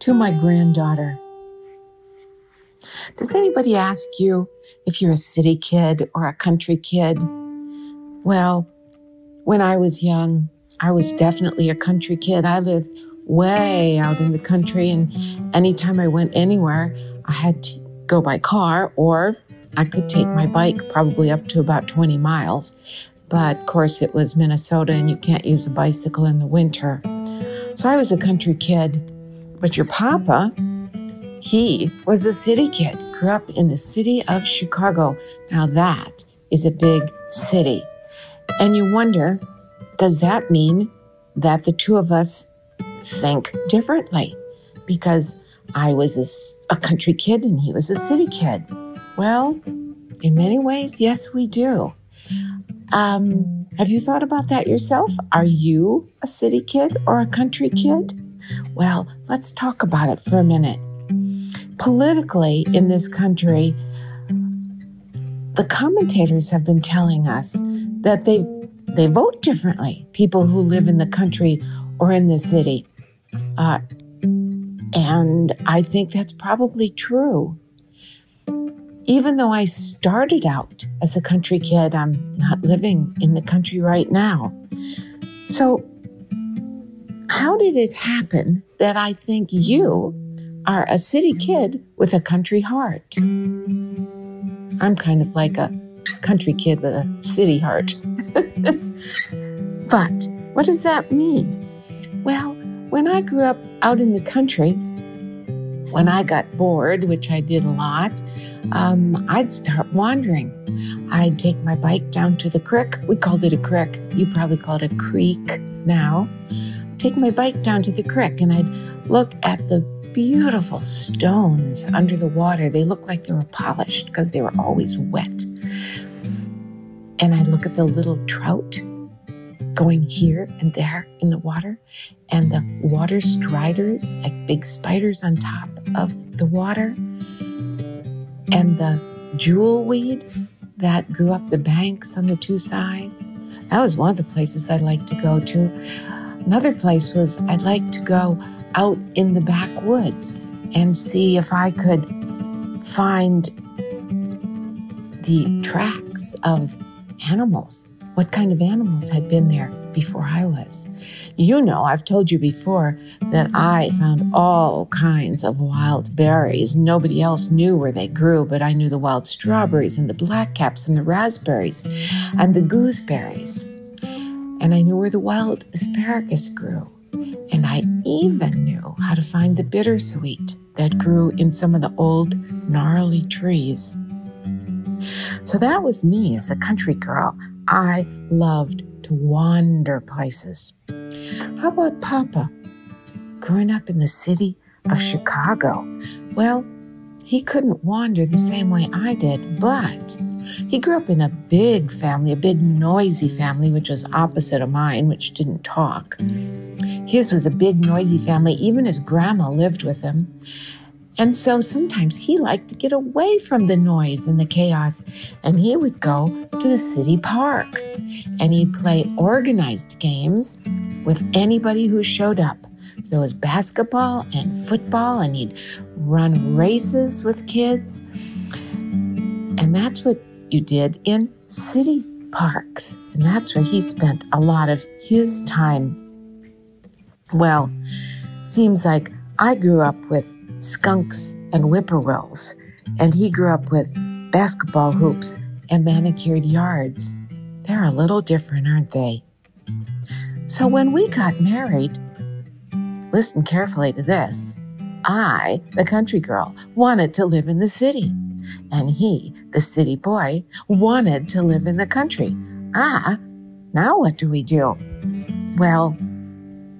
to my granddaughter. Does anybody ask you if you're a city kid or a country kid? Well, when I was young, I was definitely a country kid. I lived way out in the country, and anytime I went anywhere, I had to go by car or I could take my bike probably up to about 20 miles. But of course, it was Minnesota and you can't use a bicycle in the winter. So I was a country kid. But your papa, he was a city kid, grew up in the city of Chicago. Now that is a big city. And you wonder, does that mean that the two of us think differently? Because I was a, a country kid and he was a city kid. Well, in many ways, yes, we do. Um, have you thought about that yourself? Are you a city kid or a country kid? Well, let's talk about it for a minute. Politically, in this country, the commentators have been telling us that they they vote differently. People who live in the country or in the city, uh, and I think that's probably true. Even though I started out as a country kid, I'm not living in the country right now. So, how did it happen that I think you are a city kid with a country heart? I'm kind of like a country kid with a city heart. but what does that mean? Well, when I grew up out in the country, when I got bored, which I did a lot, um, I'd start wandering. I'd take my bike down to the creek. We called it a creek. You probably call it a creek now. Take my bike down to the creek and I'd look at the beautiful stones under the water. They looked like they were polished because they were always wet. And I'd look at the little trout going here and there in the water, and the water striders, like big spiders on top of the water, and the jewel weed that grew up the banks on the two sides. That was one of the places I'd like to go to. Another place was I'd like to go out in the backwoods and see if I could find the tracks of animals what kind of animals had been there before I was. You know, I've told you before that I found all kinds of wild berries. Nobody else knew where they grew, but I knew the wild strawberries and the blackcaps and the raspberries and the gooseberries. And I knew where the wild asparagus grew. And I even knew how to find the bittersweet that grew in some of the old gnarly trees. So that was me as a country girl. I loved to wander places. How about Papa? Growing up in the city of Chicago, well, he couldn't wander the same way I did, but he grew up in a big family, a big noisy family, which was opposite of mine, which didn't talk. His was a big noisy family. Even his grandma lived with him. And so sometimes he liked to get away from the noise and the chaos, and he would go to the city park and he'd play organized games with anybody who showed up. So it was basketball and football, and he'd run races with kids. And that's what you did in city parks. And that's where he spent a lot of his time. Well, seems like I grew up with skunks and whippoorwills, and he grew up with basketball hoops and manicured yards. They're a little different, aren't they? So when we got married, listen carefully to this. I, the country girl, wanted to live in the city, and he, the city boy, wanted to live in the country. Ah, now what do we do? Well,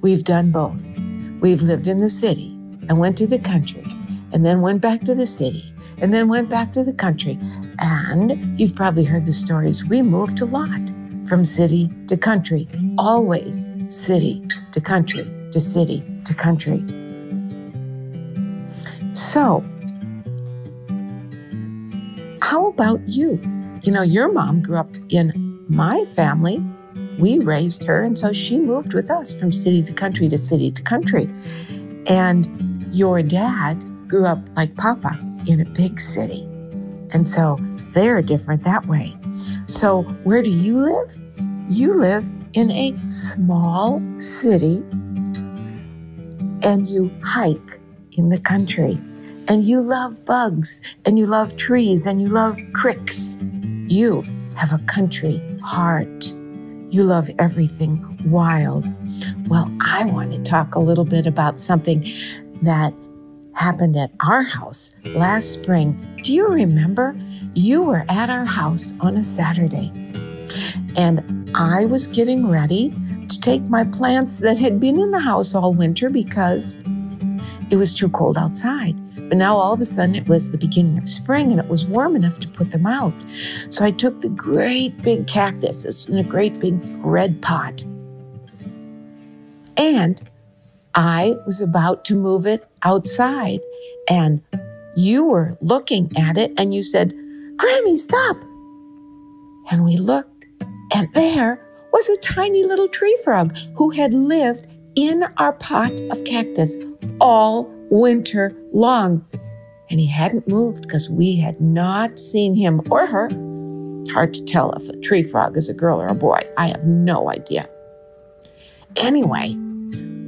we've done both. We've lived in the city and went to the country and then went back to the city and then went back to the country. And you've probably heard the stories. We moved a lot from city to country, always city to country to city to country. So, how about you? You know, your mom grew up in my family. We raised her, and so she moved with us from city to country to city to country. And your dad grew up like Papa in a big city. And so they're different that way. So, where do you live? You live in a small city and you hike in the country and you love bugs and you love trees and you love cricks. You have a country heart. You love everything wild. Well, I want to talk a little bit about something that happened at our house last spring. Do you remember? You were at our house on a Saturday and I was getting ready to take my plants that had been in the house all winter because it was too cold outside. But now all of a sudden it was the beginning of spring and it was warm enough to put them out. So I took the great big cactus in a great big red pot. And I was about to move it outside. And you were looking at it and you said, Grammy, stop. And we looked and there was a tiny little tree frog who had lived in our pot of cactus all winter long. And he hadn't moved because we had not seen him or her. It's hard to tell if a tree frog is a girl or a boy. I have no idea. Anyway,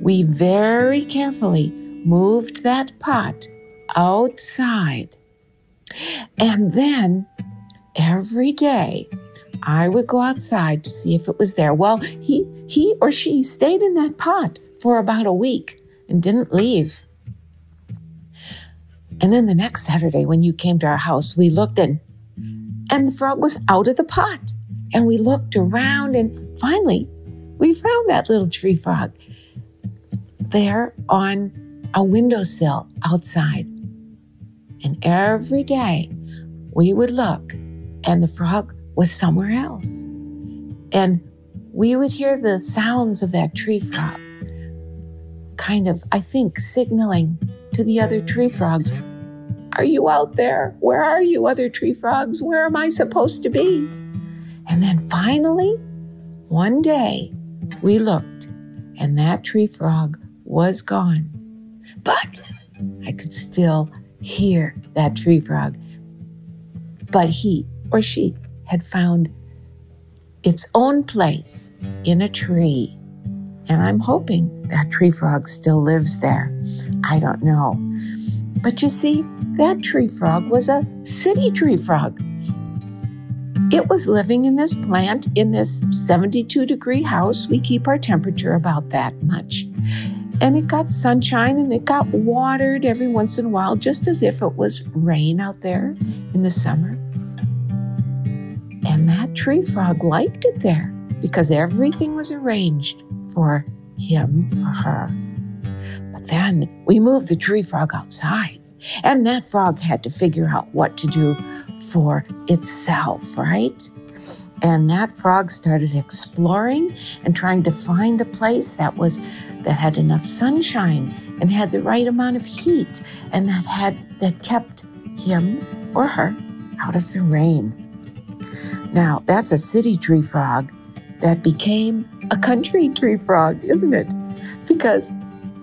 we very carefully moved that pot outside. And then every day I would go outside to see if it was there. Well, he, he or she stayed in that pot for about a week and didn't leave. And then the next Saturday, when you came to our house, we looked in and the frog was out of the pot. And we looked around and finally we found that little tree frog there on a windowsill outside. And every day we would look and the frog was somewhere else. And we would hear the sounds of that tree frog, kind of, I think, signaling to the other tree frogs, Are you out there? Where are you, other tree frogs? Where am I supposed to be? And then finally, one day, we looked, and that tree frog was gone. But I could still hear that tree frog. But he or she had found its own place in a tree. And I'm hoping that tree frog still lives there. I don't know. But you see, that tree frog was a city tree frog. It was living in this plant in this 72 degree house. We keep our temperature about that much. And it got sunshine and it got watered every once in a while, just as if it was rain out there in the summer. And that tree frog liked it there because everything was arranged for him or her. But then we moved the tree frog outside, and that frog had to figure out what to do for itself, right? And that frog started exploring and trying to find a place that was that had enough sunshine and had the right amount of heat and that had that kept him or her out of the rain. Now, that's a city tree frog that became a country tree frog, isn't it? Because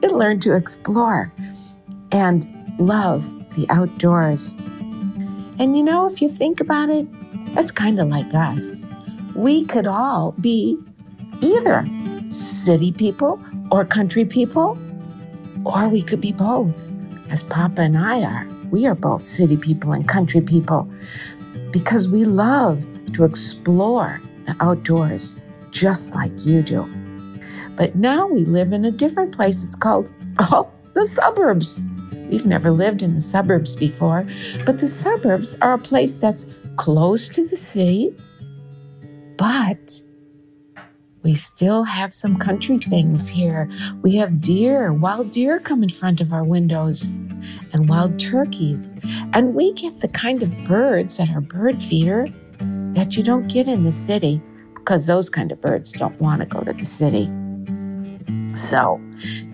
it learned to explore and love the outdoors. And you know, if you think about it, that's kind of like us. We could all be either city people or country people, or we could be both, as Papa and I are. We are both city people and country people because we love to explore the outdoors just like you do. But now we live in a different place. It's called, oh, the suburbs. We've never lived in the suburbs before, but the suburbs are a place that's close to the city, but we still have some country things here. We have deer, wild deer come in front of our windows, and wild turkeys. And we get the kind of birds at our bird feeder that you don't get in the city because those kind of birds don't want to go to the city. So,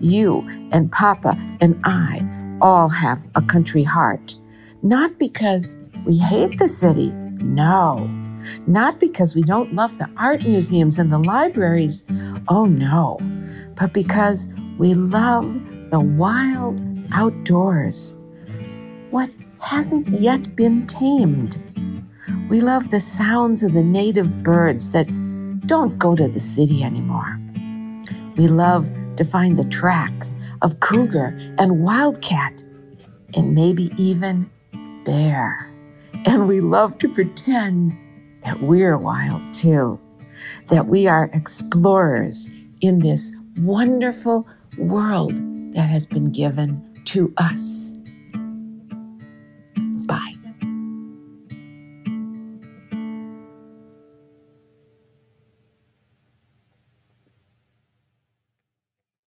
you and Papa and I all have a country heart. Not because we hate the city, no. Not because we don't love the art museums and the libraries, oh no. But because we love the wild outdoors. What hasn't yet been tamed? We love the sounds of the native birds that don't go to the city anymore. We love to find the tracks of cougar and wildcat and maybe even bear. And we love to pretend that we're wild too, that we are explorers in this wonderful world that has been given to us.